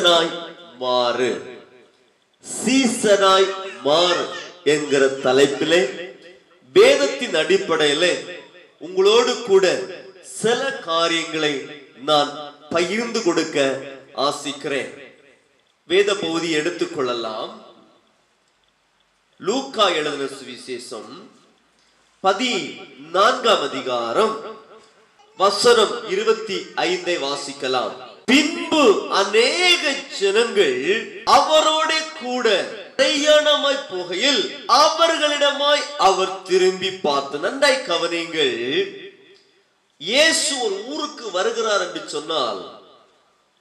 சீசனாய் மாறு. சீசனாய் மாறு என்கிற தலைப்பிலே வேதத்தின் அடிப்படையிலே உங்களோடு கூட சில காரியங்களை நான் பகிர்ந்து கொடுக்க ஆசிக்கிறேன். வேத பகுதி எடுத்துக்கொள்ளலாம் லூக்கா எழுதின சுவிசேஷம் பதி நான்காம் அதிகாரம் வசனம் இருபத்தி ஐந்தை வாசிக்கலாம். பின்பு அநேக ஜனங்கள் அவரோட கூட பிரயாணமாய் போகையில் அவர்களிடமாய் அவர் திரும்பி பார்த்து நன்றாய் கவனிங்கள் இயேசு ஒரு ஊருக்கு வருகிறார் என்று சொன்னால்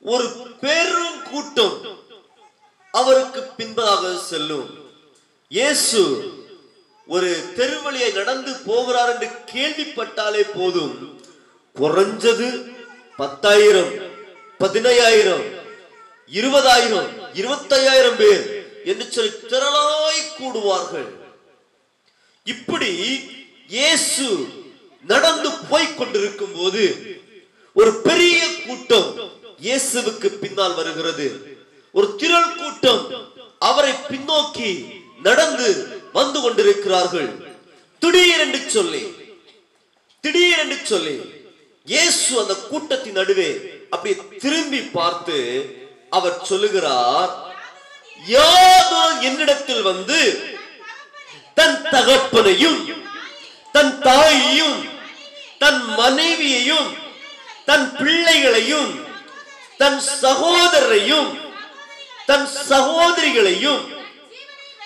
ஒரு பெரும் கூட்டம் அவருக்கு பின்பதாக செல்லும். இயேசு ஒரு தெருவழியை நடந்து போகிறார் என்று கேள்விப்பட்டாலே போதும். குறைஞ்சது பத்தாயிரம். பதினையாயிரம் இருபதாயிரம் இருபத்தையாயிரம் பேர் என்று சொல்லி திரளாய் கூடுவார்கள். இப்படி இயேசு நடந்து போய் கொண்டிருக்கும் போது ஒரு பெரிய கூட்டம் இயேசுவுக்கு பின்னால் வருகிறது. ஒரு திரள் கூட்டம் அவரை பின்னோக்கி நடந்து வந்து கொண்டிருக்கிறார்கள். திடீரென்று சொல்லி திடீரென்று சொல்லி இயேசு அந்த கூட்டத்தின் நடுவே அப்படி திரும்பி பார்த்து அவர் சொல்லுகிறார் யாதோ என்னிடத்தில் வந்து தன் தகப்பனையும் தன் தாயையும் தன் மனைவியையும் தன் பிள்ளைகளையும் தன் சகோதரரையும் தன் சகோதரிகளையும்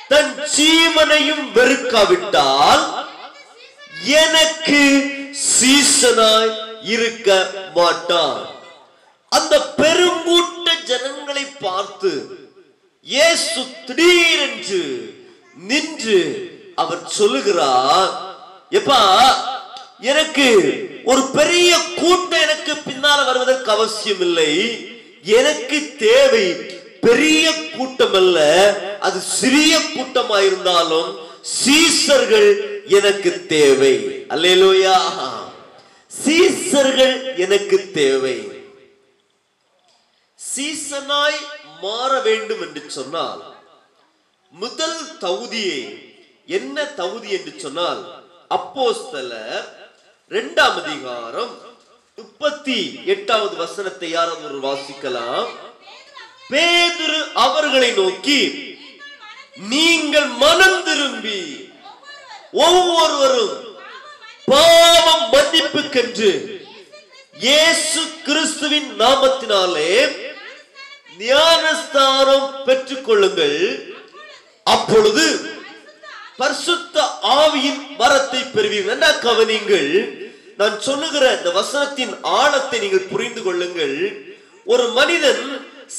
தன் ஜீவனையும் வெறுக்காவிட்டால் எனக்கு சீசனாய் இருக்க மாட்டான் அந்த பெருங்கூட்ட ஜனங்களை பார்த்து இயேசு திடீரென்று நின்று அவர் சொல்லுகிறார் எப்பா எனக்கு ஒரு பெரிய கூட்டம் எனக்கு பின்னால வருவதற்கு அவசியம் இல்லை எனக்கு தேவை பெரிய கூட்டம் அல்ல. அது சிறிய கூட்டமாயிருந்தாலும் சீசர்கள் எனக்கு தேவை. அல்லேலோயா. சீசர்கள் எனக்கு தேவை. சீசனாய் மாற வேண்டும் என்று சொன்னால் முதல் தகுதியே என்ன தகுதி என்று சொன்னால் அப்போஸ்தலர் இரண்டாம் அதிகாரம் முப்பத்தி எட்டாவது வசனத்தை யாராவது ஒரு வாசிக்கலாம். பேதுரு அவர்களை நோக்கி நீங்கள் மனம் திரும்பி ஒவ்வொருவரும் பாவம் மன்னிப்புக்கென்று இயேசு கிறிஸ்துவின் நாமத்தினாலே ஞானஸ்தானம் பெற்றுக் கொள்ளுங்கள் அப்பொழுது பரிசுத்த ஆவியின் வரத்தை பெறுவீர்கள். என்ன கவனிங்கள் நான் சொல்லுகிற இந்த வசனத்தின் ஆழத்தை நீங்கள் புரிந்து கொள்ளுங்கள். ஒரு மனிதன்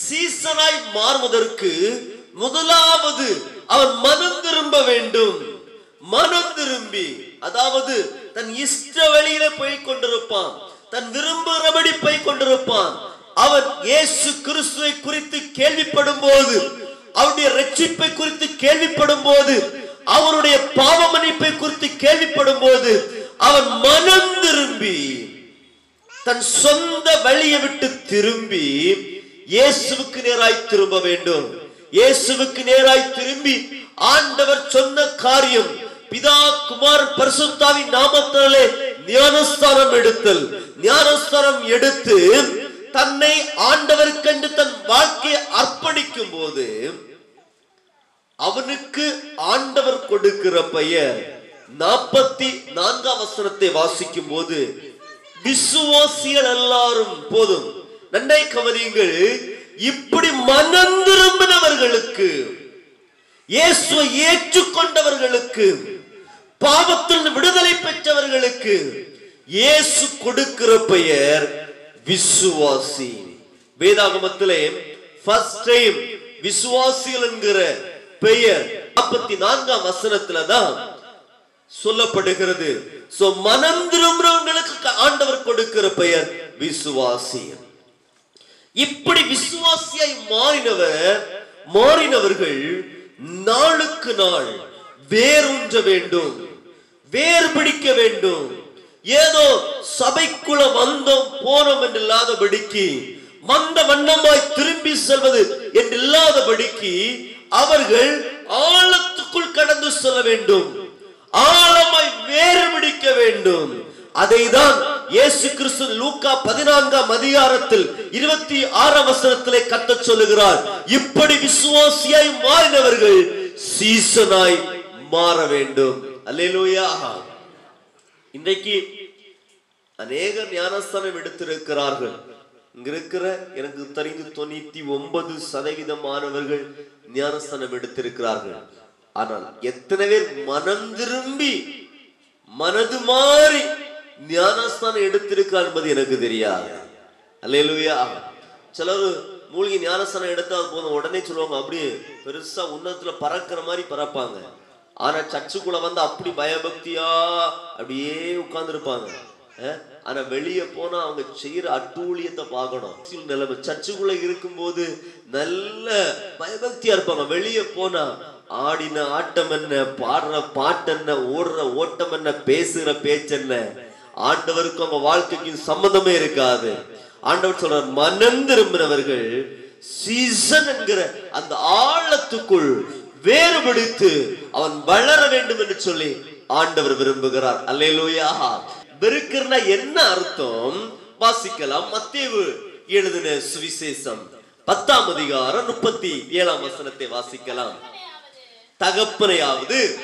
சீசனாய் மாறுவதற்கு முதலாவது அவன் மனம் திரும்ப வேண்டும். மனம் திரும்பி அதாவது தன் இஷ்ட வழியில போய் கொண்டிருப்பான். தன் விரும்புகிறபடி போய் கொண்டிருப்பான். அவன் இயேசு கிறிஸ்துவை குறித்து கேள்விப்படும் போது அவருடைய ரட்சிப்பை குறித்து கேள்விப்படும் போது அவருடைய பாவ மன்னிப்பை குறித்து கேள்விப்படும் போது அவன் மனம் திரும்பி தன் சொந்த வழியை விட்டு திரும்பி இயேசுவுக்கு நேராய் திரும்ப வேண்டும். இயேசுவுக்கு நேராய் திரும்பி ஆண்டவர் சொன்ன காரியம் பிதா குமார் பரிசுத்தாவின் நாமத்தாலே ஞானஸ்தானம் எடுத்தல். ஞானஸ்தானம் எடுத்து தன்னை ஆண்டவருக்கென்று தன் வாழ்க்கையை அர்ப்பணிக்கும் போது அவனுக்கு ஆண்டவர் கொடுக்கிற பெயர் நாற்பத்தி நான்காம் வசனத்தை வாசிக்கும் போது விசுவாசிகள் எல்லாரும் போதும். நன்றை கவனியுங்கள் இப்படி மனம் திரும்பினவர்களுக்கு இயேசுவை ஏற்றுக்கொண்டவர்களுக்கு பாவத்தில் விடுதலை பெற்றவர்களுக்கு இயேசு கொடுக்கிற பெயர் விசுவாசி வேதாகமத்திலே ஃபர்ஸ்ட் டைம் விசுவாசிகள் என்கிற பெயர் நாற்பத்தி நான்காம் வசனத்துல தான் சொல்லப்படுகிறது. சோ மனம் திரும்புறவங்களுக்கு ஆண்டவர் கொடுக்கிற பெயர் விசுவாசி இப்படி விசுவாசியாய் மாறினவர் மாறினவர்கள் நாளுக்கு நாள் வேரூன்ற வேண்டும் வேர் பிடிக்க வேண்டும். ஏதோ சபைக்குள்ள வந்தோம் போனோம் என்று இல்லாதபடிக்கு மந்த வண்ணமாய் திரும்பி செல்வது என்று இல்லாதபடிக்கு அவர்கள் ஆழத்துக்குள் கடந்து செல்ல வேண்டும். ஆழமாய் வேறு பிடிக்க வேண்டும். அதைதான் இயேசு கிறிஸ்து லூக்கா பதினான்காம் அதிகாரத்தில் இருபத்தி ஆறாம் வசனத்திலே கத்த சொல்லுகிறார். இப்படி விசுவாசியாய் மாறினவர்கள் சீசனாய் மாற வேண்டும். அல்லேலூயா. இன்றைக்கு அநேக ஞானஸ்தானம் எடுத்திருக்கிறார்கள். இங்க இருக்கிற எனக்கு தெரிந்து தொண்ணூத்தி ஒன்பது சதவீதமானவர்கள் ஞானஸ்தானம் எடுத்திருக்கிறார்கள். ஆனால் எத்தனை பேர் மனம் திரும்பி மனது மாறி ஞானஸ்தானம் எடுத்திருக்கா என்பது எனக்கு தெரியாது. அல்லையா சிலர் மூழ்கி ஞானஸ்தானம் எடுத்தா போதும். உடனே சொல்லுவாங்க அப்படியே பெருசா உன்னதத்துல பறக்கிற மாதிரி பறப்பாங்க. ஆனா சர்ச்சுக்குள்ள வந்து அப்படி பயபக்தியா அப்படியே உட்கார்ந்துருப்பாங்க. ஆனா வெளியே போனா அவங்க செய்யற அட்டூழியத்தை பார்க்கணும். நிலைமை. சர்ச்சுக்குள்ள இருக்கும்போது நல்ல பயபக்தியா இருப்பாங்க. வெளியே போனா ஆடின ஆட்டம் என்ன பாடுற பாட்டு என்ன ஓடுற ஓட்டம் என்ன பேசுற பேச்சு என்ன? ஆண்டவருக்கும் அவங்க வாழ்க்கைக்கும் சம்மந்தமே இருக்காது. ஆண்டவர் சொல்றார் மனம் திரும்பினவர்கள் சீசன் என்கிற அந்த ஆழத்துக்குள் வேறுபடுத்து அவன் வளர வேண்டும் என்று சொல்லி ஆண்டவர் விரும்புகிறார். அல்லேலூயா. வெறுக்கிறனா என்ன அர்த்தம்? வாசிக்கலாம். மத்தேவு எழுதின சுவிசேஷம் பத்தாம் அதிகாரம் முப்பத்தி ஏழாம் வசனத்தை வாசிக்கலாம். தகப்பனையாவது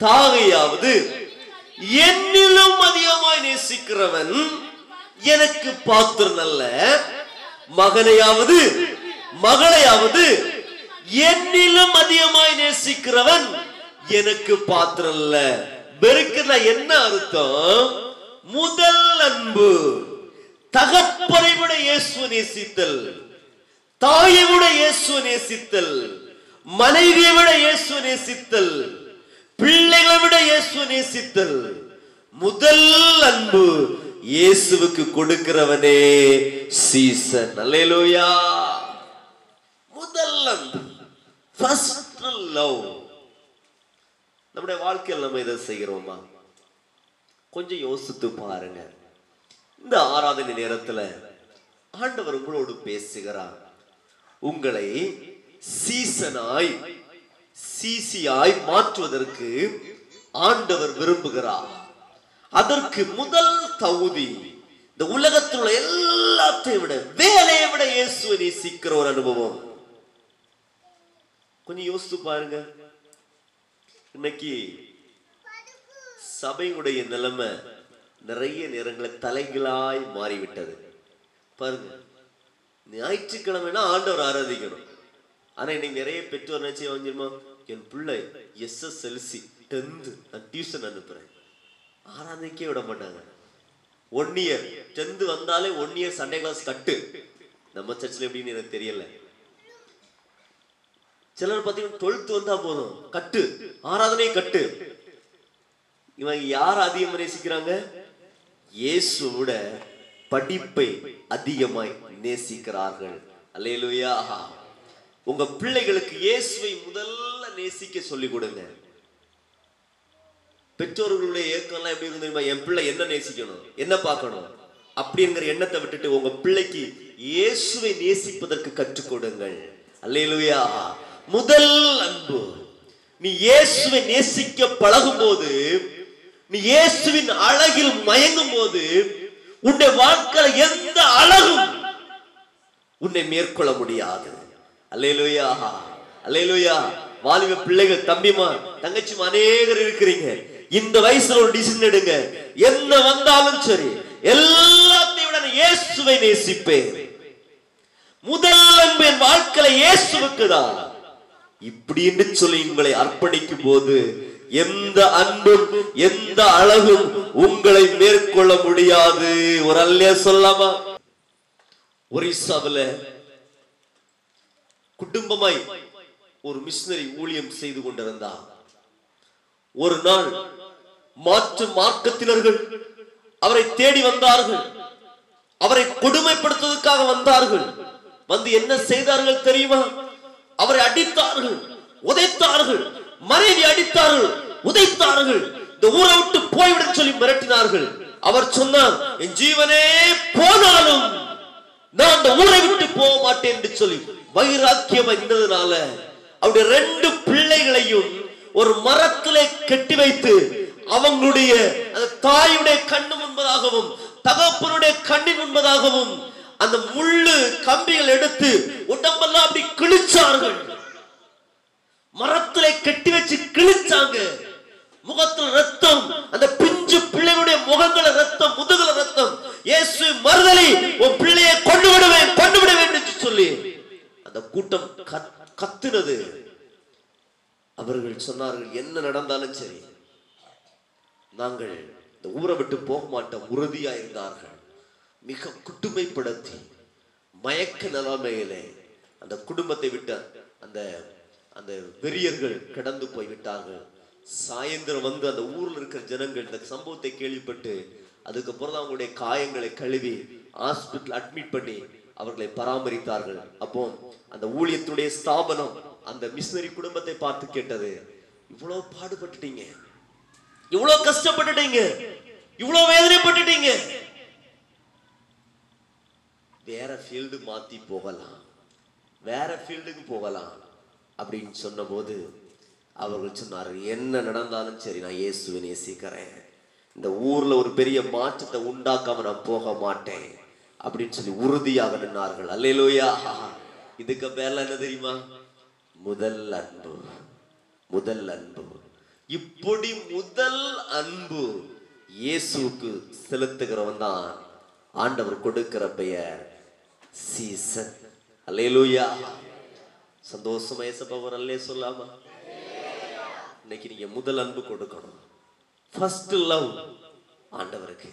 தாகையாவது என்னிலும் அதிகமாய் நேசிக்கிறவன் எனக்கு பாத்திரம் அல்ல. மகனையாவது மகளையாவது என்னிலும் அதிகமாய் நேசிக்கிறவன் எனக்கு பாத்திரம் இல்ல வெறுக்கிறா என்ன அர்த்தம்? முதல் அன்பு. தகப்பரை விட இயேசு நேசித்தல். தாயை விட இயேசு நேசித்தல். மனைவியை விட இயேசு நேசித்தல். பிள்ளைகளை விட இயேசு நேசித்தல். முதல் அன்பு இயேசுவுக்கு கொடுக்கிறவனே. சீசன். அல்லேலூயா. முதல் அன்பு. பர்சனல் லவ் நம்முடைய வாழ்க்கையில் நம்ம இதை செய்கிறோமா? கொஞ்சம் யோசித்து பாருங்க. இந்த ஆராதனை நேரத்தில் ஆண்டவர் உங்களோடு பேசுகிறார். உங்களை சீசனாய் சீசியாய் மாற்றுவதற்கு ஆண்டவர் விரும்புகிறார். அதற்கு முதல் தகுதி இந்த உலகத்தில் உள்ள எல்லாத்தையும் விட வேலையை விட இயேசுவை நேசிக்கிற ஒரு அனுபவம். கொஞ்சம் யோசித்து பாருங்க. இன்னைக்கு சபையுடைய நிலைமை நிறைய நேரங்களில் தலைகளாய் மாறிவிட்டது. பாருங்க. ஞாயிற்றுக்கிழமைனா ஆண்டவர் ஆராதிக்கணும். ஆனால் இன்னைக்கு நிறைய பெற்றோர் நினைச்சு வாங்கிருமா என் பிள்ளை எஸ்எஸ்எல்சி டென்த்து நான் டியூஷன் அனுப்புகிறேன் ஆராதிக்கே விட மாட்டாங்க. ஒன் இயர் டென்த் வந்தாலே ஒன் இயர் சண்டே கிளாஸ் கட்டு. நம்ம சர்ச்சில் எப்படின்னு எனக்கு தெரியல. சிலர் பார்த்தீங்கன்னா டுவெல்த் வந்தா போதும். கட்டு. ஆராதனை கட்டு. இவங்க யார் அதிகமாக நேசிக்கிறாங்க? இயேசுவோட படிப்பை அதிகமாய் நேசிக்கிறார்கள். அல்லையிலுயா உங்க பிள்ளைகளுக்கு இயேசுவை முதல்ல நேசிக்க சொல்லிக் கொடுங்க. பெற்றோர்களுடைய ஏக்கம்லாம் எப்படி இருந்து தெரியுமா? என் பிள்ளை என்ன நேசிக்கணும்? என்ன பார்க்கணும்? அப்படிங்கிற எண்ணத்தை விட்டுட்டு உங்க பிள்ளைக்கு இயேசுவை நேசிப்பதற்கு கற்றுக் கொடுங்கள். அல்லையிலுயா முதல் அன்பு. நீ இயேசுவை நேசிக்க பழகும் போது நீ இயேசுவின் அழகில் மயங்கும் போது உன்னை வாழ்க்கையில எந்த அழகும் உன்னை மேற்கொள்ள முடியாது. அல்லேலூயா. அல்லேலூயா. வாலிப பிள்ளைகள் தம்பிமா தங்கச்சிமா அநேகர் இருக்கிறீங்க. இந்த வயசுல ஒரு டிசிஷன் எடுங்க. என்ன வந்தாலும் சரி எல்லாத்தையும் விட இயேசுவை நேசிப்பேன். முதல் அன்பு என் வாழ்க்கையில இயேசுவுக்கு தான் இப்படி என்று சொல்லி உங்களை அர்ப்பணிக்கும் போது எந்த அன்பும் எந்த அழகும் உங்களை மேற்கொள்ள முடியாது. ஒரு அல்லையா சொல்லாமா? ஒரிசாவில் குடும்பமாய் ஒரு மிஷினரி ஊழியம் செய்து கொண்டிருந்தார் ஒரு நாள் மாற்று மார்க்கத்தினர்கள் அவரை தேடி வந்தார்கள். அவரை கொடுமைப்படுத்துவதற்காக வந்தார்கள். வந்து என்ன செய்தார்கள் தெரியுமா? அவரை அடித்தார்கள் உதைத்தார்கள் மனைவி அடித்தார்கள் உதைத்தார்கள். இந்த ஊரை விட்டு போய்விட சொல்லி மிரட்டினார்கள். அவர் சொன்னார் என் ஜீவனே போனாலும் நான் அந்த ஊரை விட்டு போக மாட்டேன் என்று சொல்லி வைராக்கியம் இருந்ததுனால அவருடைய ரெண்டு பிள்ளைகளையும் ஒரு மரத்திலே கட்டி வைத்து அவங்களுடைய அந்த தாயுடைய கண்ணு முன்பதாகவும் தகப்பனுடைய கண்ணின் முன்பதாகவும் அந்த முள்ளு கம்பிகள் எடுத்து உடம்பெல்லாம் அப்படி கிழிச்சார்கள். மரத்திலே கட்டி வச்சு கிழிச்சாங்க. முகத்துல ரத்தம் அந்த பிஞ்சு பிள்ளைகளுடைய முகங்கள ரத்தம் முதுகுல ரத்தம். இயேசு மறுதலி உன் பிள்ளையை கொண்டு விடுவேன் கொண்டு விடுவேன் என்று சொல்லி அந்த கூட்டம் கத்- கத்துனது. அவர்கள் சொன்னார்கள் என்ன நடந்தாலும் சரி நாங்கள் இந்த ஊரை விட்டு போக மாட்டோம் உறுதியா இருந்தார்கள் மிக குட்டுமைப்படுத்தி மயக்க நிலைமையிலே அந்த குடும்பத்தை விட்டு அந்த அந்த வெறியர்கள் கடந்து போய்விட்டார்கள். சாயந்தரம் வந்து அந்த ஊரில் இருக்கிற ஜனங்கள் இந்த சம்பவத்தை கேள்விப்பட்டு அதுக்கப்புறம் தான் அவங்களுடைய காயங்களை கழுவி ஹாஸ்பிட்டல் அட்மிட் பண்ணி அவர்களை பராமரித்தார்கள். அப்போ அந்த ஊழியத்துடைய ஸ்தாபனம் அந்த மிஷினரி குடும்பத்தை பார்த்து கேட்டது இவ்வளவு பாடுபட்டுட்டீங்க. இவ்வளவு கஷ்டப்பட்டுட்டீங்க. இவ்வளவு வேதனைப்பட்டுட்டீங்க. வேற ஃபீல்டு மாற்றி போகலாம். வேற ஃபீல்டுக்கு போகலாம் அப்படின்னு சொன்னபோது அவர்கள் சொன்னார்கள் என்ன நடந்தாலும் சரி நான் இயேசுவை நேசிக்கிறேன். இந்த ஊரில் ஒரு பெரிய மாற்றத்தை உண்டாக்காம நான் போக மாட்டேன். அப்படின்னு சொல்லி உறுதியாக நின்னார்கள். அல்லையிலோயா இதுக்கு பேர்ல என்ன தெரியுமா? முதல் அன்பு. முதல் அன்பு. இப்படி முதல் அன்பு இயேசுவுக்கு செலுத்துகிறவன் தான் ஆண்டவர் கொடுக்கிற பெயர். சீசன் அல்லேலூயா சந்தோஷமா ஏசப்பவர் அல்லே சொல்லாமா? இன்னைக்கு நீங்க முதல் அன்பு கொடுக்கணும். ஃபர்ஸ்ட் லவ் ஆண்டவருக்கு.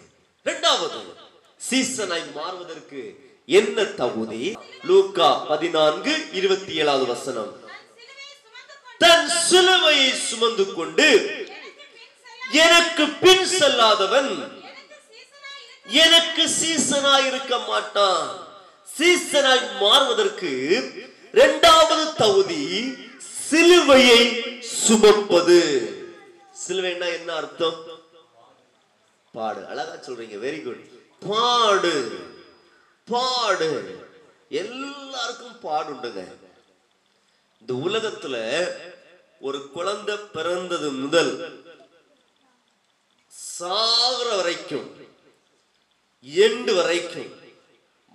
ரெண்டாவது சீசனாய் மாறுவதற்கு என்ன தகுதி? லூக்கா பதினான்கு இருபத்தி ஏழாவது வசனம். தன் சிலுவையை சுமந்து கொண்டு எனக்கு பின் செல்லாதவன் எனக்கு சீசனாய் இருக்க மாட்டான். சீசனாய் மாறுவதற்கு இரண்டாவது தகுதி சிலுவையை சுமப்பது. சிலுவைன்னா என்ன அர்த்தம்? பாடு. அழகா சொல்றீங்க. வெரி குட் பாடு. பாடு. எல்லாருக்கும் பாடுண்டுங்க இந்த உலகத்துல ஒரு குழந்தை பிறந்தது முதல் சாகுற வரைக்கும் எண்டு வரைக்கும்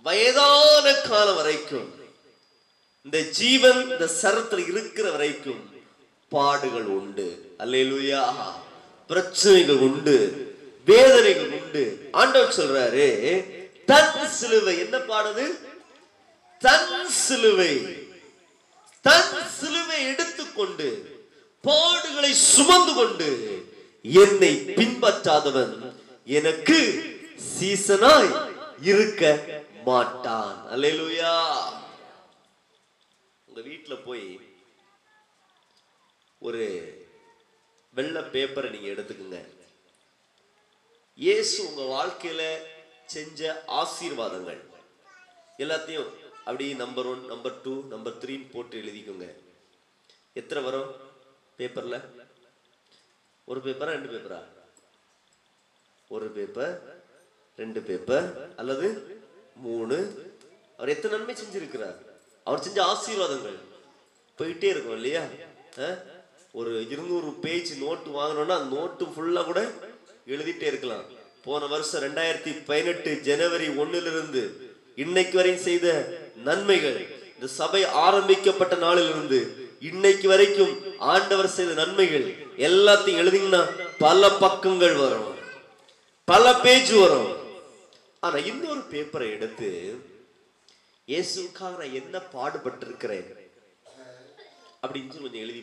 வயதான காலம் வரைக்கும் இந்த ஜீவன் இந்த சரத்துல இருக்கிற வரைக்கும் பாடுகள் உண்டு. அல்லேலூயா. பிரச்சனைகள் உண்டு. வேதனைகள் உண்டு. ஆண்டவர் சொல்றாரு தன் சிலுவை என்ன பாடுது? தன் சிலுவை. தன் சிலுவை எடுத்துக்கொண்டு பாடுகளை சுமந்து கொண்டு என்னை பின்பற்றாதவன் எனக்கு சீசனாய் இருக்க மாட்டான். அல்லேலூயா உங்க வீட்டில் போய் ஒரு வெள்ளை பேப்பரை நீங்க எடுத்துக்கோங்க. இயேசு உங்க வாழ்க்கையில செஞ்ச ஆசீர்வாதங்கள் எல்லாத்தையும் அப்படி number one number two number த்ரீன்னு போட்டு எழுதிக்கோங்க. எத்தனை வரும் பேப்பர்ல ஒரு பேப்பரா ரெண்டு பேப்பரா ஒரு பேப்பர் ரெண்டு பேப்பர் அல்லது மூணு. அவர் எத்தனை நன்மை செஞ்சிருக்கிறார்? அவர் செஞ்ச ஆசீர்வாதங்கள். போயிட்டே இருக்கும் இல்லையா? ஒரு இருநூறு பேஜ் நோட்டு வாங்கினோம்னா அந்த நோட்டு ஃபுல்லாக கூட எழுதிட்டே இருக்கலாம். போன வருஷம் ரெண்டாயிரத்தி பதினெட்டு ஜனவரி ஒன்னிலிருந்து இன்னைக்கு வரையும் செய்த நன்மைகள் இந்த சபை ஆரம்பிக்கப்பட்ட நாளிலிருந்து இன்னைக்கு வரைக்கும் ஆண்டவர் செய்த நன்மைகள் எல்லாத்தையும் எழுதிங்கன்னா பல பக்கங்கள் வரும். பல பேஜ் வரும். ஆனா இன்னொரு பேப்பரை எடுத்து இயேசுக்காக நான் என்ன பாடுபட்டிருக்கிறேன்? அப்படின்னு சொல்லி கொஞ்சம் எழுதி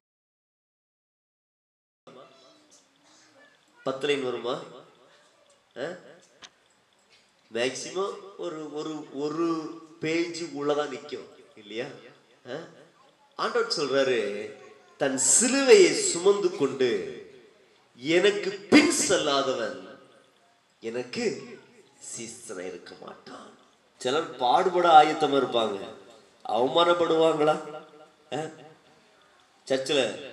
பத்து லைன் வருமா மேக்சிமம் ஒரு ஒரு ஒரு பேஜ் உள்ளதான் நிக்கும் இல்லையா? ஆண்டவர் சொல்றாரு தன் சிலுவையை சுமந்து கொண்டு எனக்கு பின் செல்லாதவன் எனக்கு சீசனா இருக்க மாட்டான். சிலர் பாடுபட ஆயத்தமா இருப்பாங்க. அவமானப்படுவாங்களா? சர்ச்சில்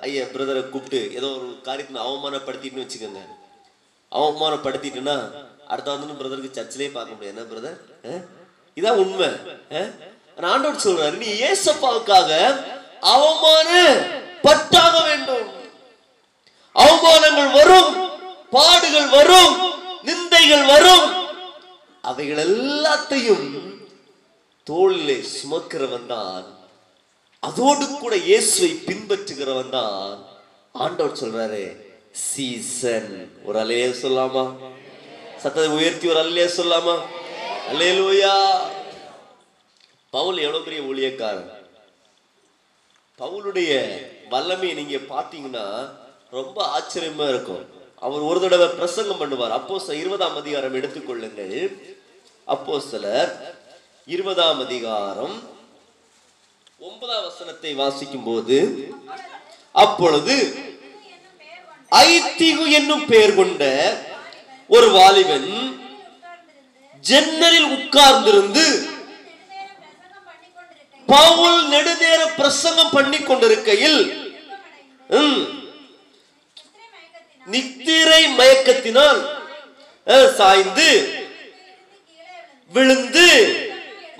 ஐயா பிரதரை கூப்பிட்டு ஏதோ ஒரு காரியத்தை அவமானப்படுத்திட்டுன்னு வச்சுக்கோங்க. அவமானப்படுத்திட்டுன்னா அடுத்த வந்து பிரதருக்கு சர்ச்சிலே பார்க்க முடியாது. என்ன பிரதர் இதான் உண்மை. அஹ்? ஆனா ஆண்டவர் சொல்றாரு நீ ஏசப்பாவுக்காக அவமான பட்டாக வேண்டும். அவமானங்கள் வரும் பாடுகள் வரும் நிந்தைகள் வரும். அவைகள் எல்லாத்தையும் தோளிலே சுமக்கிறவன் தான். அதோடு கூட இயேசுவை பின்பற்றுகிறவன் தான். ஆண்டவர் சொல்றாரு சீசன். ஒரு அலையே சொல்லாமா? சத்தத்தை உயர்த்தி ஒரு அல்லையே சொல்லாமா? அல்லேலூயா. பவுல் எவ்வளவு பெரிய ஊழியக்காரன். பவுலுடைய வல்லமையை நீங்க பாத்தீங்கன்னா ரொம்ப ஆச்சரியமா இருக்கும். அவர் ஒரு தடவை பிரசங்கம் பண்ணுவார். அப்போ இருபதாம் அதிகாரம் எடுத்துக்கொள்ளுங்கள். அப்போ சிலர் இருபதாம் அதிகாரம் ஒன்பதாம் வசனத்தை வாசிக்கும் போது அப்பொழுது ஐத்திகு என்னும் பெயர் கொண்ட ஒரு வாலிபன் ஜன்னலில் உட்கார்ந்திருந்து பவுல் நெடுநேர பிரசங்கம் பண்ணி கொண்டிருக்கையில் நித்திரை மயக்கத்தினால் சாய்ந்து விழுந்து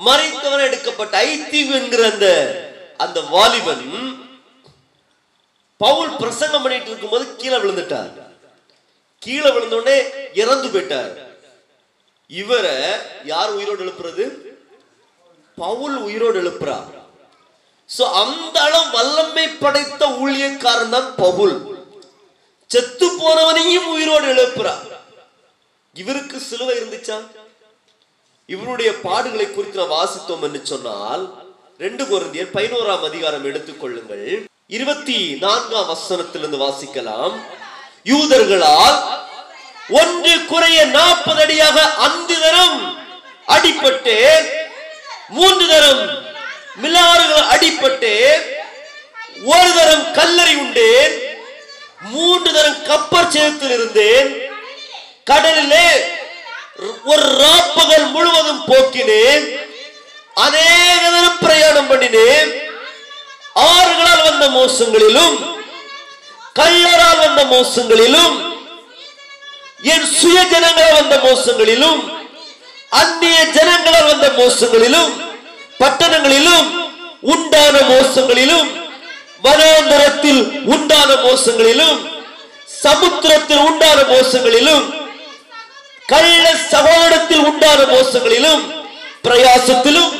மறைத்தவன் எடுக்கப்பட்ட ஐத்தீவு என்கிற அந்த அந்த வாலிபன் பவுல் பிரசங்கம் பண்ணிட்டு இருக்கும்போது கீழே விழுந்துட்டார். கீழே விழுந்த உடனே இறந்து போயிட்டார். இவரை யார் உயிரோடு எழுப்புறது? பவுல் உயிரோடு எழுப்புறார். சோ அந்த அளவு வல்லமை படைத்த ஊழியக்காரன் தான் பவுல். செத்து போனவனையும் உயிரோடு எழுப்புறார் இவருக்கு சிலுவை இருந்துச்சா? இவருடைய பாடுகளை குறித்து நாம் வாசித்தோம் என்று சொன்னால் ரெண்டு கொரிந்தியர் பதினோராம் அதிகாரம் எடுத்துக்கொள்ளுங்கள். இருபத்தி நான்காம் வசனத்திலிருந்து வாசிக்கலாம். யூதர்களால் ஒன்று குறைய நாற்பது அடியாக அஞ்சு தரம் அடிப்பட்டு மூன்று தரம் மிலாறுகள் அடிப்பட்டு ஒரு தரம் கல்லறி உண்டேன் மூன்று தரம் கப்பர் இருந்தேன் கடலிலே ஒரு ராப்பகல் முழுவதும் போக்கினேன். அநேக தரம் பிரயாணம் பண்ணினேன். ஆறுகளால் வந்த மோசங்களிலும் கள்ளரால் வந்த மோசங்களிலும் என் சுய ஜனங்களால் வந்த மோசங்களிலும் அந்நிய ஜனங்களால் வந்த மோசங்களிலும் பட்டணங்களிலும் உண்டான மோசங்களிலும் வனாந்தரத்தில் உண்டான மோசங்களிலும் சமுத்திரத்தில் உண்டான மோசங்களிலும் கள்ள சகோதரத்தில் உண்டான மோசங்களிலும் பிரயாசத்திலும்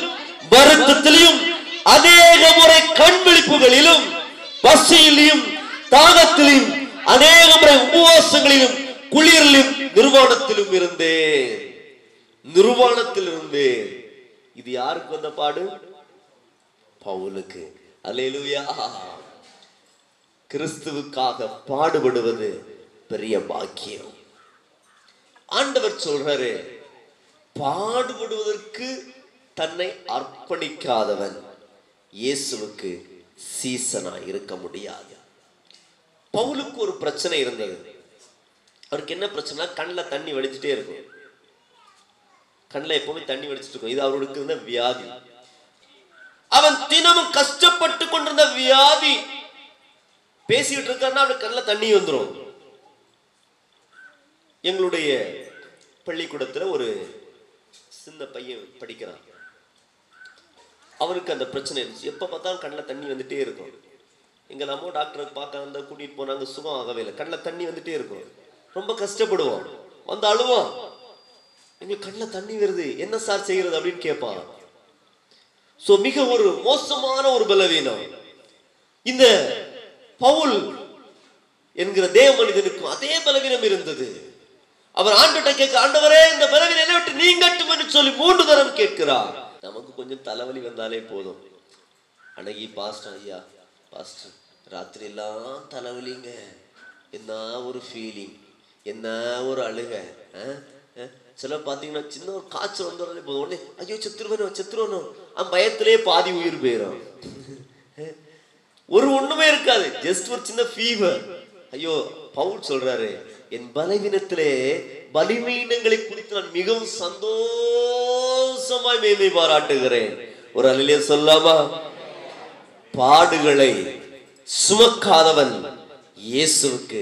வருத்தத்திலும் அநேக முறை கண்விழிப்புகளிலும் பசியிலும் தாகத்திலும் அநேக முறை உபவாசங்களிலும் குளிரிலும் நிர்வாணத்திலும் இருந்தே நிர்வாணத்தில் இருந்தே இது யாருக்கு வந்த பாடு? பவுலுக்கு. அல்லேலூயா கிறிஸ்துவுக்காக பாடுபடுவது பெரிய பாக்கியம். ஆண்டவர் சொல்றாரு பாடுபடுவதற்கு தன்னை அர்ப்பணிக்காதவன் இயேசுவுக்கு சீசனா இருக்க முடியாது. பவுலுக்கு ஒரு பிரச்சனை இருந்தது. அவருக்கு என்ன பிரச்சனை கண்ணில் தண்ணி வடிச்சிட்டே இருக்கும். கண்ணில் எப்பவுமே தண்ணி வடிச்சிட்டு இருக்கும். இது அவருக்கு இருந்த வியாதி. அவன் தினமும் கஷ்டப்பட்டு கொண்டிருந்த வியாதி. பேசிட்டு இருக்காருன்னா அவனுக்கு கண்ணில் தண்ணி வந்துடும் எங்களுடைய பள்ளிக்கூடத்துல ஒரு சின்ன பையன் படிக்கிறான். அவனுக்கு அந்த பிரச்சனை இருந்துச்சு. எப்போ பார்த்தாலும் கண்ணில் தண்ணி வந்துட்டே இருக்கும். எங்கள் நம்ம டாக்டருக்கு பார்க்க வந்தால் கூட்டிகிட்டு போனாங்க சுகம் ஆகவே இல்லை. கண்ணில் தண்ணி வந்துட்டே இருக்கும். ரொம்ப கஷ்டப்படுவான். வந்து அழுவான். எங்களுக்கு கண்ணில் தண்ணி வருது. என்ன சார் செய்கிறது அப்படின்னு கேட்பான். சோ மிக ஒரு மோசமான ஒரு பலவீனம். இந்த பவுல் என்கிற தேவ மனிதனுக்கும் அதே பலவீனம் இருந்தது. அவர் ஆண்டுகிட்ட கேட்க ஆண்டவரே இந்த பலவீனம் என்ன விட்டு நீங்கட்டும் என்று சொல்லி மூன்று தரம் கேட்கிறார். நமக்கு கொஞ்சம் தலைவலி வந்தாலே போதும். அழகி பாஸ்டர் ஐயா பாஸ்டர் ராத்திரி எல்லாம் தலைவலிங்க. என்ன ஒரு ஃபீலிங் என்ன ஒரு அழுக சிலர் பார்த்தீங்கன்னா சின்ன ஒரு காய்ச்சல் வந்துடுறதே போதும். உடனே ஐயோ செத்துருவனோ செத்துருவனோ. அவன் பயத்திலே பாதி உயிர் போயிடும் ஒரு ஒண்ணுமே இருக்காது. ஜஸ்ட் ஒரு சின்ன ஃபீவர் ஐயோ பவுல் சொல்றாரு என் பலவீனத்திலே பலிமீனங்களை குறித்து நான் மிகவும் சந்தோஷமாய் மேன்மை பாராட்டுகிறேன். ஒரு அலையிலே சொல்லாமா? பாடுகளை சுமக்காதவன் இயேசுவுக்கு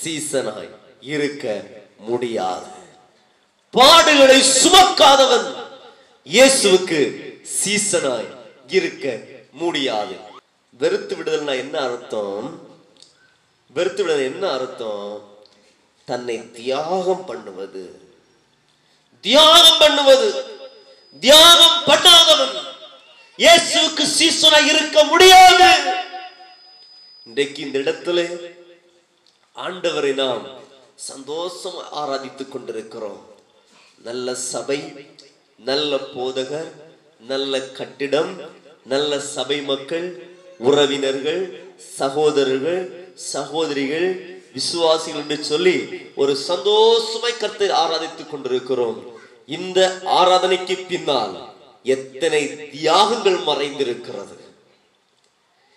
சீசனாய் இருக்க முடியாது. பாடுகளை சுமக்காதவன் இயேசுவுக்கு சீசனாய் இருக்க முடியாது. வெறுத்து விடுதல்னா என்ன அர்த்தம்? வெறுத்து விடுதல் என்ன அர்த்தம்? தன்னை தியாகம் பண்ணுவது. தியாகம் பண்ணுவது. தியாகம் பண்ணாதவன் இயேசுவுக்கு சீசனாய் இருக்க முடியாது. இன்றைக்கு இந்த இடத்துல ஆண்டவரை நாம் சந்தோஷம் ஆராதித்துக் கொண்டிருக்கிறோம். நல்ல சபை நல்ல போதகர் நல்ல கட்டிடம் நல்ல சபை மக்கள் உறவினர்கள் சகோதரர்கள் சகோதரிகள் விசுவாசிகள் என்று சொல்லி ஒரு சந்தோஷமாய் கருத்தை ஆராதித்துக் கொண்டிருக்கிறோம். இந்த ஆராதனைக்கு பின்னால் எத்தனை தியாகங்கள் மறைந்திருக்கிறது.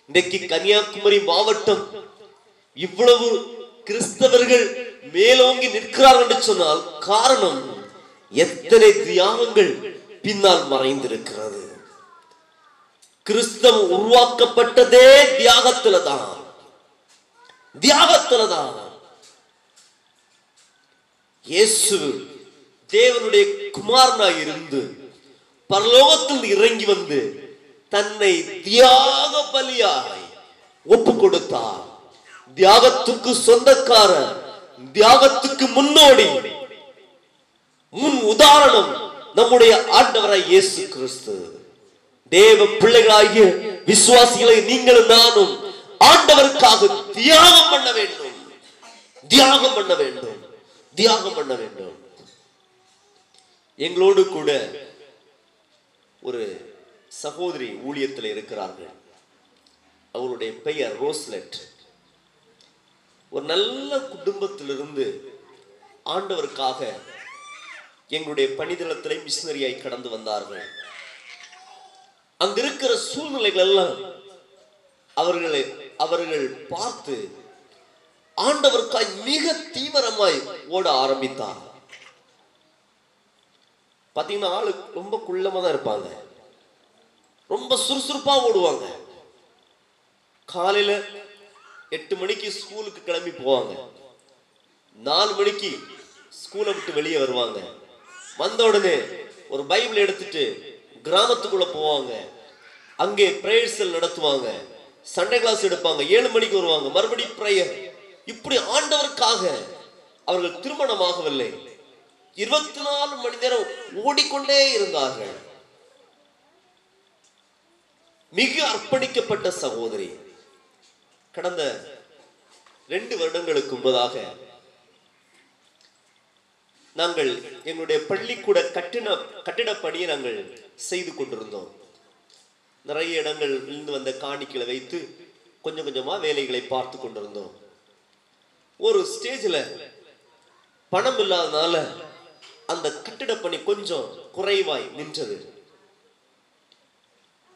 இன்றைக்கு கன்னியாகுமரி மாவட்டம் இவ்வளவு கிறிஸ்தவர்கள் மேலோங்கி நிற்கிறார்கள் என்று சொன்னால் காரணம் எத்தனை தியாகங்கள் பின்னால் மறைந்திருக்கிறது? கிறிஸ்தவம் உருவாக்கப்பட்டதே தியாகத்துல தான். தியாகத்துல தான். இயேசு தேவனுடைய குமாரனாக இருந்து பரலோகத்தில் இறங்கி வந்து தன்னை தியாக பலியாக ஒப்பு கொடுத்தார். தியாகத்துக்கு சொந்தக்காரர் தியாகத்துக்கு முன்னோடி முன் உதாரணம் நம்முடைய ஆண்டவராய் இயேசு கிறிஸ்து. தேவ பிள்ளைகளாகிய விசுவாசிகளை நீங்களும் நானும் ஆண்டவருக்காக தியாகம் பண்ண வேண்டும். தியாகம் பண்ண வேண்டும். தியாகம் பண்ண வேண்டும். எங்களோடு கூட ஒரு சகோதரி ஊழியத்தில் இருக்கிறார்கள். அவருடைய பெயர் ரோஸ்லெட். ஒரு நல்ல குடும்பத்திலிருந்து ஆண்டவருக்காக எங்களுடைய பணிதளத்திலே மிஷினரியாய் கடந்து வந்தார்கள். அங்க இருக்கிற சூழ்நிலைகள் எல்லாம் அவர்களை அவர்கள் பார்த்து ஆண்டவருக்காய் மிக தீவிரமாய் ஓட ஆரம்பித்தார். பார்த்தீங்கன்னா ஆளு ரொம்ப குள்ளமா தான் இருப்பாங்க. ரொம்ப சுறுசுறுப்பா ஓடுவாங்க. காலையில எட்டு மணிக்கு ஸ்கூலுக்கு கிளம்பி போவாங்க. நாலு மணிக்கு ஸ்கூலை விட்டு வெளியே வருவாங்க. வந்த உடனே ஒரு பைபிள் எடுத்துட்டு கிராமத்துக்குள்ள போவாங்க. அங்கே பிரேயர்ஸல் நடத்துவாங்க. சண்டே கிளாஸ் எடுப்பாங்க. ஏழு மணிக்கு வருவாங்க. மறுபடி பிரேயர் இப்படி ஆண்டவருக்காக அவர்கள் திருமணமாகவில்லை. இருபத்தி நாலு மணி நேரம் ஓடிக்கொண்டே இருந்தார்கள். மிக அர்ப்பணிக்கப்பட்ட சகோதரி. கடந்த ரெண்டு வருடங்களுக்கு முன்பதாக நாங்கள் எங்களுடைய பள்ளிக்கூட கட்டிட கட்டிட பணியை நாங்கள் செய்து கொண்டிருந்தோம். நிறைய இடங்கள் இருந்து வந்த காணிக்களை வைத்து கொஞ்சம் கொஞ்சமாக வேலைகளை பார்த்து கொண்டிருந்தோம். ஒரு ஸ்டேஜில் பணம் இல்லாதனால அந்த கட்டிட பணி கொஞ்சம் குறைவாய் நின்றது.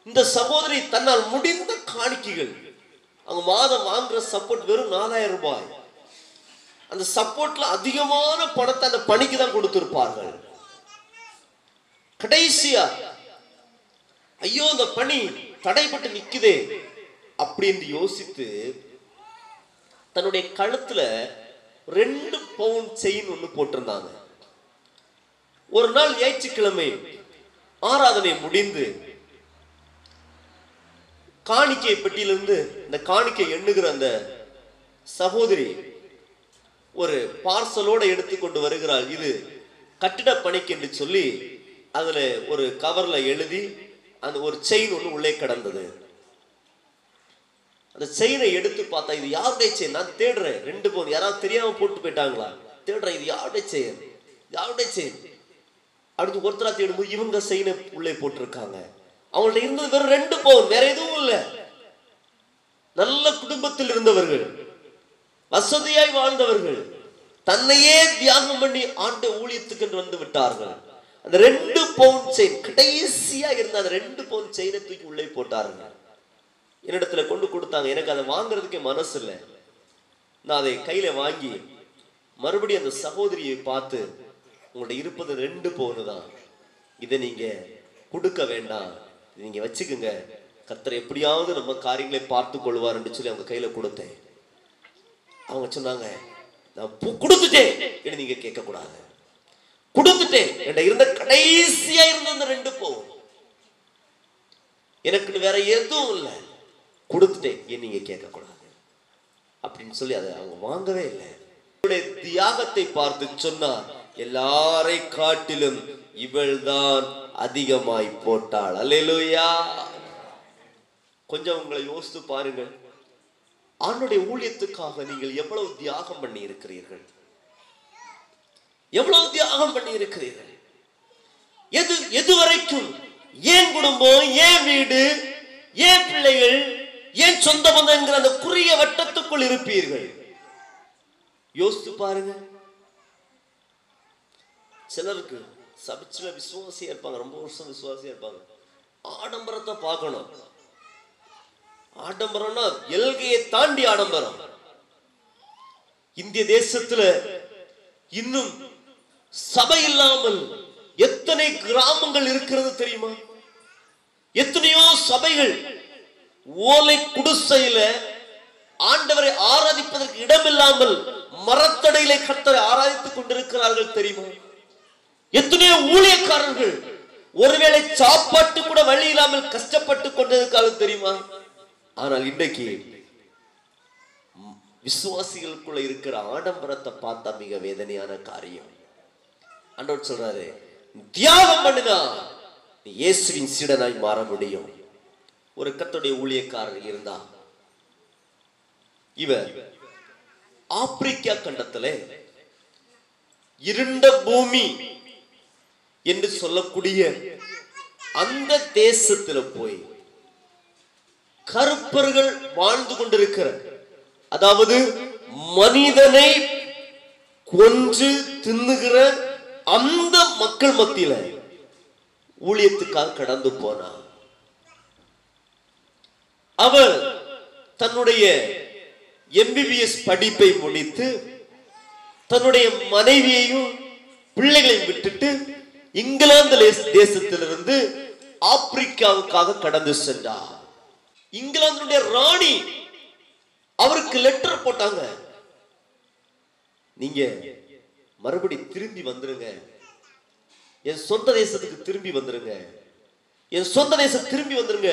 இந்த சகோதரி தன்னால் முடிந்த காணிக்கைகள் அவங்க மாதம் வாங்குற சப்போர்ட் வெறும் நாலாயிரம் ரூபாய். அந்த சப்போர்ட்ல அதிகமான பணத்தை அந்த பணிக்கு தான் கொடுத்திருப்பார்கள். கடைசியா ஐயோ அந்த பணி தடைப்பட்டு நிக்குதே அப்படின்னு யோசித்து தன்னுடைய கழுத்துல ரெண்டு பவுன் செயின் ஒண்ணு போட்டிருந்தாங்க. ஒரு நாள் ஞாயிற்றுக்கிழமை ஆராதனை முடிந்து காணிக்கை பெட்டியிலிருந்து இந்த காணிக்கை எண்ணுகிற அந்த சகோதரி ஒரு பார்சலோட எடுத்துக்கொண்டு வருகிறார். இது கட்டிட பணிக்கு என்று சொல்லி அதில் ஒரு கவரில் எழுதி அந்த ஒரு செயின் ஒன்று உள்ளே கிடந்தது. அந்த செயினை எடுத்து பார்த்தா இது யாருடைய செயின் நான் தேடுறேன். ரெண்டு பவுன் யாராவது தெரியாமல் போட்டு போயிட்டாங்களா? தேடுறேன் இது யாருடைய செயின் யாருடைய செயின் அடுத்து ஒருத்தரா தேடும்போது இவங்க செயினை உள்ளே போட்டிருக்காங்க. அவங்கள்ட்ட இருந்தது வெறும் ரெண்டு பவுன் வேற எதுவும் இல்லை. நல்ல குடும்பத்தில் இருந்தவர்கள். வசதியாய் வாழ்ந்தவர்கள் தன்னையே தியாகம் பண்ணி ஆண்டு ஊழியத்துக்கு வந்து விட்டார்கள். அந்த ரெண்டு பவுன் செயின் கடைசியா இருந்த அந்த ரெண்டு பவுன் செயினை தூக்கி உள்ளே போட்டாருங்க என்னிடத்துல கொண்டு கொடுத்தாங்க. எனக்கு அதை வாங்குறதுக்கே மனசு இல்லை. நான் அதை கையில வாங்கி மறுபடியும் அந்த சகோதரியை பார்த்து உங்களோட இருப்பது ரெண்டு பவுனு தான். இதை நீங்க கொடுக்க வேண்டாம். நீங்க வச்சுக்குங்க. கத்தரை எப்படியாவது நம்ம காரியங்களை பார்த்து கொள்வாருன்னு சொல்லி அவங்க கையில கொடுத்தேன். அவங்க சொன்னாங்க நான் பு- கொடுத்துட்டேன் என்று நீங்க கேட்க கூடாது கொடுத்துட்டேன் என்கிட்ட இருந்த கடைசியா இருந்த அந்த ரெண்டு போ. எனக்கு வேற எதுவும் இல்லை. கொடுத்துட்டேன் ஏன் நீங்க கேட்க கூடாது அப்படின்னு சொல்லி அதை அவங்க வாங்கவே இல்லை. தியாகத்தை பார்த்து சொன்னார் எல்லாரை காட்டிலும் இவள்தான் அதிகமாய் போட்டாள். அல்லேலூயா. கொஞ்சம் உங்களை யோசித்து பாருங்கள். ஆண்டுடைய ஊழியத்துக்காக நீங்கள் எவ்வளவு தியாகம் பண்ணி இருக்கிறீர்கள் எவ்வளவு தியாகம் பண்ணி இருக்கிறீர்கள் எது எது வரைக்கும்? ஏன் குடும்பம் ஏன் வீடு ஏன் பிள்ளைகள் ஏன் சொந்த பந்தம் என்கிற அந்த குறுகிய வட்டத்துக்குள் இருப்பீர்கள்? யோசித்து பாருங்க. சிலருக்கு சபிச்சுல விசுவாசியா இருப்பாங்க ரொம்ப வருஷம் விசுவாசியா இருப்பாங்க. ஆடம்பரத்தை பார்க்கணும். ஆடம்பரம்னா எல்கையை தாண்டி ஆடம்பரம். இந்திய தேசத்துல இன்னும் சபை இல்லாமல் எத்தனை கிராமங்கள் இருக்கிறது தெரியுமா? எத்தனையோ சபைகள் ஓலை குடிசையில ஆண்டவரை ஆராதிப்பதற்கு இடமில்லாமல் மரத்தடையிலே கத்தரை ஆராதித்துக் கொண்டிருக்கிறார்கள் தெரியுமா? எத்தனையோ ஊழியக்காரர்கள் ஒருவேளை சாப்பாட்டு கூட வழி இல்லாமல் கஷ்டப்பட்டு கொண்டிருக்கார்கள் தெரியுமா? ஆனால் இன்றைக்கு விசுவாசிகளுக்குள்ள இருக்கிற ஆடம்பரத்தை பார்த்தா மிக வேதனையான காரியம். அன்றோடு சொல்றாரு தியாகம் பண்ணுனா நீ இயேசுவின் சீடனாய் மாற முடியும். ஒரு கத்துடைய ஊழியக்காரர் இருந்தா இவர் ஆப்பிரிக்கா கண்டத்துல இருண்ட பூமி என்று சொல்லக்கூடிய அந்த தேசத்துல போய் கருப்பர்கள் வாழ்ந்து கொண்டிருக்கிற அதாவது மனிதனை கொன்று தின்னுகிற அந்த மக்கள் மத்தியில ஊழியத்துக்காக கடந்து போனார் அவர் தன்னுடைய எம்பிபிஎஸ் படிப்பை முடித்து தன்னுடைய மனைவியையும் பிள்ளைகளையும் விட்டுட்டு இங்கிலாந்து தேசத்திலிருந்து ஆப்பிரிக்காவுக்காக கடந்து சென்றார் இங்கிலாந்துடைய ராணி அவருக்கு லெட்டர் போட்டாங்க. நீங்க மறுபடி திரும்பி வந்துருங்க. என் சொந்த தேசத்துக்கு திரும்பி வந்துருங்க. என் சொந்த தேசம் திரும்பி வந்துருங்க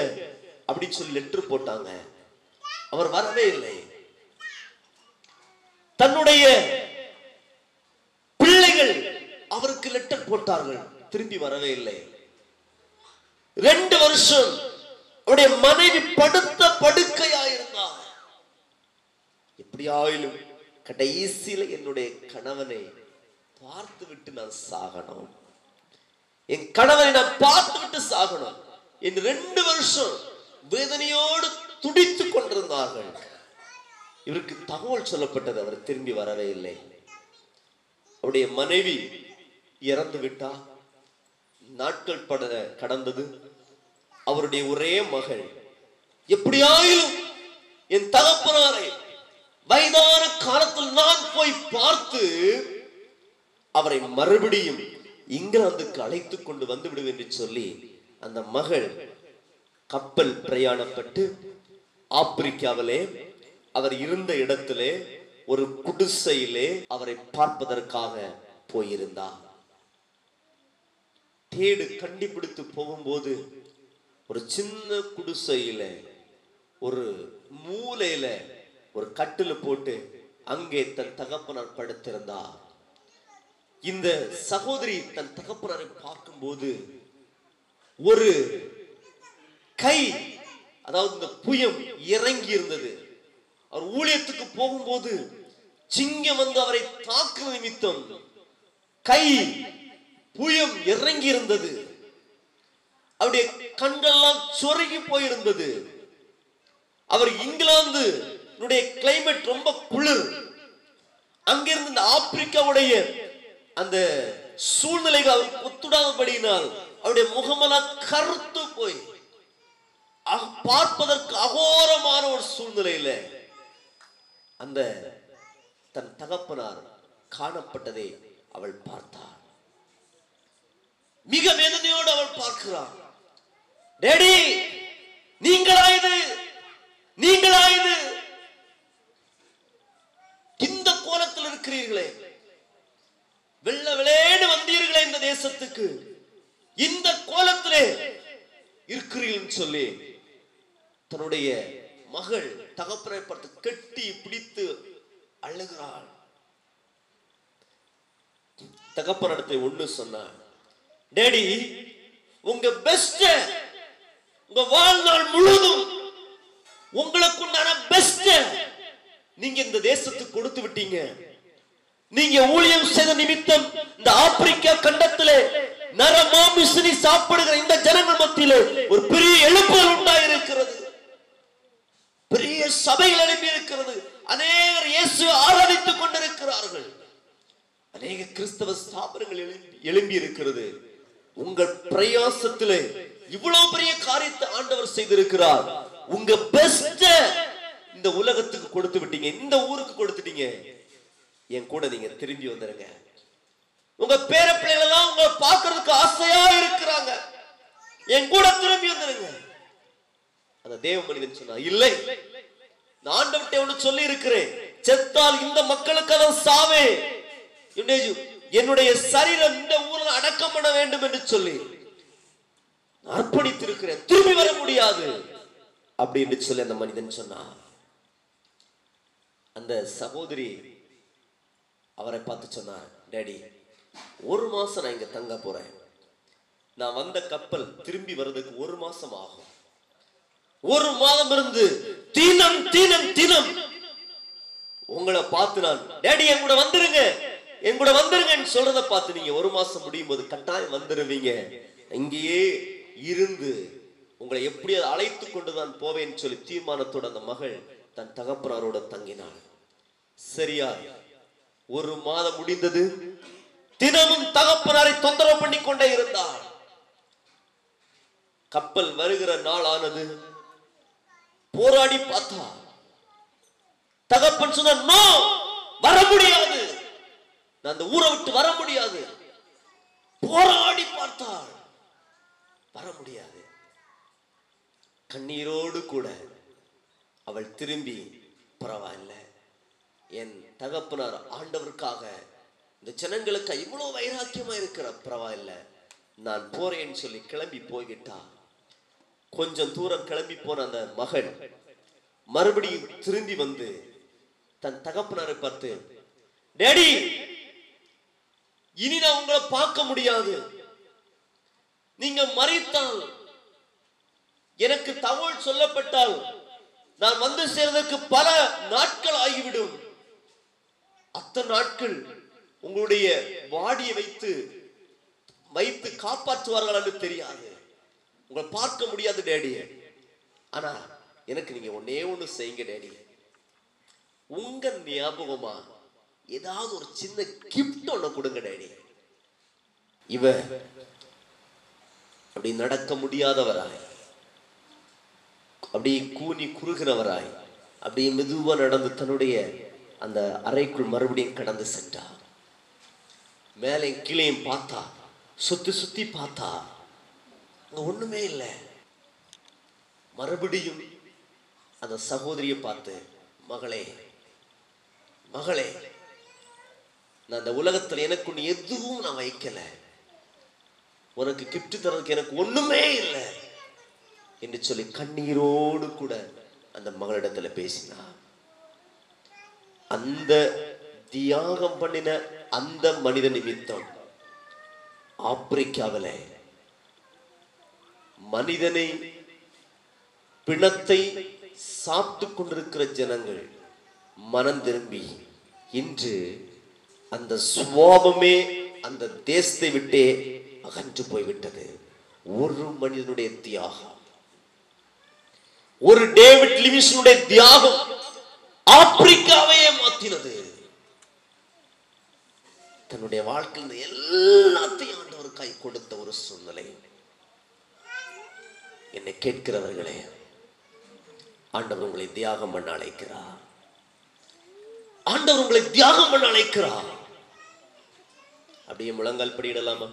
அப்படின்னு சொல்லி லெட்டர் போட்டாங்க. அவர் வரவே இல்லை. தன்னுடைய பிள்ளைகள் அவருக்கு லெட்டர் போட்டார்கள். திரும்பி வரவே இல்லை. ரெண்டு வருஷம் அவருடைய மனைவி படுத்த படுக்கையாயிருந்தார் எப்படியாயிலும் கடைசியில என்னுடைய கணவனை பார்த்து விட்டு நான் சாகணும். என் கணவனை நான் பார்த்து விட்டு சாகணும். என் ரெண்டு வருஷம் வேதனையோடு துடித்துக் கொண்டிருந்தார்கள். இவருக்கு தகவல் சொல்லப்பட்டது அவர் திரும்பி வரவே இல்லை. அவருடைய மனைவி இறந்து விட்டா நாட்கள் பட கடந்தது. அவருடைய ஒரே மகள். எப்படியாயிலும் என் தகப்பனாரை வயதான காலத்தில் நான் போய் பார்த்து அவரை மறுபடியும் இங்கிலாந்துக்கு அழைத்து கொண்டு வந்து விடுவேன் என்று சொல்லி அந்த மகள் கப்பல் பிரயாணப்பட்டு ஆப்பிரிக்காவிலே அவர் இருந்த இடத்திலே ஒரு குடிசையிலே அவரை பார்ப்பதற்காக போயிருந்தார் தேடு கண்டுபிடித்து போகும்போது ஒரு சின்ன குடிசையில ஒரு மூலையில ஒரு கட்டில் போட்டு அங்கே தன் தகப்பனார் படுத்திருந்தார். இந்த சகோதரி தன் தகப்பனாரை பார்க்கும்போது ஒரு கை அதாவது இந்த புயம் இறங்கி இருந்தது அவர் ஊழியத்துக்கு போகும்போது சிங்கம் வந்து அவரை தாக்கு நிமித்தம் கை புயம் இறங்கி இருந்தது அவருடைய கண்கள்லாம் சொருகி போயிருந்தது. அவர் இங்கிலாந்து கிளைமேட் ரொம்ப குளிர். அங்கிருந்து இந்த ஆப்பிரிக்காவுடைய அந்த சூழ்நிலைகள் அவர் ஒத்துடாதபடியினால் அவருடைய முகமெல்லாம் கருத்து போய் பார்ப்பதற்கு அகோரமான ஒரு சூழ்நிலையில அந்த தன் தகப்பனார் காணப்பட்டதை அவள் பார்த்தார் மிக வேதனையோடு அவள் பார்க்கிறாள். டேடி நீங்களா இது நீங்களா இது இந்த கோலத்தில் இருக்கிறீர்களே. வெள்ள விளையாடு வந்தீர்களே இந்த தேசத்துக்கு. இந்த கோலத்திலே இருக்கிறீர்கள் சொல்லி தன்னுடைய மகள் தகப்பனை பார்த்து கட்டி பிடித்து அழுகிறாள். தகப்பனிடத்தை ஒண்ணு சொன்னான் டேடி உங்க பெஸ்ட் உங்க வாழ்நாள் முழுதும் உங்களுக்கு உண்டான பெஸ்ட் நீங்க இந்த தேசத்துக்கு கொடுத்து விட்டீங்க. நீங்க ஊழியம் செய்த நிமித்தம் இந்த ஆப்பிரிக்கா கண்டத்திலே நரமாமிசினி சாப்பிடுகிற இந்த ஜனங்கள் மத்தியிலே ஒரு பெரிய எழுப்பல் உண்டாயிருக்கிறது. பெரிய சபைகள் எழுப்பி இருக்கிறது அநேகர் இயேசு ஆராதித்துக் கொண்டிருக்கிறார்கள். அநேக கிறிஸ்தவ ஸ்தாபனங்கள் எழும்பி எழும்பி இருக்கிறது உங்கள் பிரயாசத்திலே இவ்வளவு பெரிய காரியத்தை ஆண்டவர் செய்திருக்கிறார். உங்க பெஸ்ட இந்த உலகத்துக்கு கொடுத்து விட்டீங்க. இந்த ஊருக்கு கொடுத்துட்டீங்க என் கூட நீங்க திரும்பி வந்துருங்க. உங்க பேர பிள்ளைகளெல்லாம் உங்களை பார்க்கறதுக்கு ஆசையா இருக்கிறாங்க. என் கூட திரும்பி வந்துருங்க. அந்த தேவ மனிதன் சொன்னா இல்லை. நான் ஆண்டவர்கிட்ட ஒண்ணு சொல்லி இருக்கிறேன் செத்தால் இந்த மக்களுக்காக சாவே. என்னுடைய- என்னுடைய சரீரம் இந்த ஊரில் அடக்கம் பண்ண வேண்டும் என்று சொல்லி. அர்ப்பணித்திருக்கிறேன் திரும்பி வர முடியாது. அப்படின்னு சொல்லி அந்த மனிதன் சொன்னான். அந்த சகோதரி அவரை பார்த்து சொன்னார் டேடி ஒரு மாசம் நான் இங்க தங்க போறேன். நான் வந்த கப்பல் திரும்பி வர்றதுக்கு ஒரு மாசம் ஆகும். ஒரு மாதம் இருந்து தினம் தீனம் தினம் உங்களை பார்த்து நான் டேடி என் கூட வந்துருங்க என் கூட வந்துருங்கன்னு சொல்றத பார்த்து நீங்க ஒரு மாசம் முடியும் போது கட்டாயம் வந்துருவீங்க. இங்கேயே இருந்து உங்களை எப்படி அழைத்து கொண்டு நான் போவேன்னு சொல்லி தீர்மானத்தோட அந்த மகள் தன் தகப்பனாரோட தங்கினாள். சரியா? ஒரு மாதம் முடிந்தது. தினமும் தகப்பனாரை தொந்தரவு பண்ணி கொண்டே இருந்தார் கப்பல் வருகிற நாள் ஆனது. போராடி பார்த்தா தகப்பன் சொன்ன வர முடியாது. நான் அந்த ஊரை விட்டு வர முடியாது. போராடி பார்த்தாள். வர முடியாது. கண்ணீரோடு கூட அவள் திரும்பி பரவாயில்ல. என் தகப்பனார் ஆண்டவருக்காக இந்த ஜனங்களுக்கு இவ்வளவு வைராக்கியமா இருக்கிற பரவாயில்ல. நான் போறேன்னு சொல்லி கிளம்பி போய்கிட்டா கொஞ்சம் தூரம் கிளம்பி போன அந்த மகன் மறுபடியும் திரும்பி வந்து தன் தகப்பனாரை பார்த்து டேடி இனி நான் உங்களை பார்க்க முடியாது. நீங்க மறைத்தால் எனக்கு தகவல் சொல்லப்பட்டால் நான் வந்து சேர்வதற்கு பல நாட்கள் ஆகிவிடும். அத்தனை நாட்கள் உங்களுடைய வாடியை வைத்து வைத்து காப்பாற்றுவார்கள் என்று தெரியாது. உங்களை பார்க்க முடியாது டேடி. ஆனா எனக்கு நீங்க ஒன்னே ஒண்ணு செய்யுங்க டேடி. உங்க ஞாபகமா ஏதாவது ஒரு சின்ன கிஃப்ட் ஒண்ணு கொடுங்க டேடி. இவ அப்படி நடக்க முடியாதவராய். அப்படியே கூனி குறுகிறவராய் அப்படியே மெதுவா நடந்து தன்னுடைய அந்த அறைக்குள் மறுபடியும் கடந்து சென்றா மேலே கீழேயும் பார்த்தா சுத்தி சுத்தி பார்த்தா அங்க ஒண்ணுமே இல்லை. மறுபடியும் அந்த சகோதரியை பார்த்து மகளே மகளே நான் அந்த உலகத்துல எனக்கு எதுவும் நான் வைக்கலை. உனக்கு கிஃப்ட் தரதுக்கு எனக்கு ஒண்ணுமே இல்லை. என்று சொல்லி கண்ணீரோடு கூட அந்த மகளிடத்துல பேசினா. அந்த தியாகம் பண்ணின அந்த மனித நிமித்தம் ஆப்பிரிக்காவில மனிதனை பிணத்தை சாப்பிட்டு கொண்டிருக்கிற ஜனங்கள் மனம் திரும்பி இன்று அந்த சுவாபமே அந்த தேசத்தை விட்டே அகன்று போய்விட்டது. ஒரு மனிதனுடைய தியாகம். ஒரு டேவிட் லிவிஷனுடைய தியாகம் ஆப்பிரிக்காவையே மாத்தினது. தன்னுடைய வாழ்க்கையில் எல்லாத்தையும் ஆண்டவர் கை கொடுத்த ஒரு சூழ்நிலை. என்னை கேட்கிறவர்களே ஆண்டவர் உங்களை தியாகம் பண்ண அழைக்கிறார். ஆண்டவர் உங்களை தியாகம் பண்ண அழைக்கிறார். அப்படியே முழங்கால் படியிடலாமா?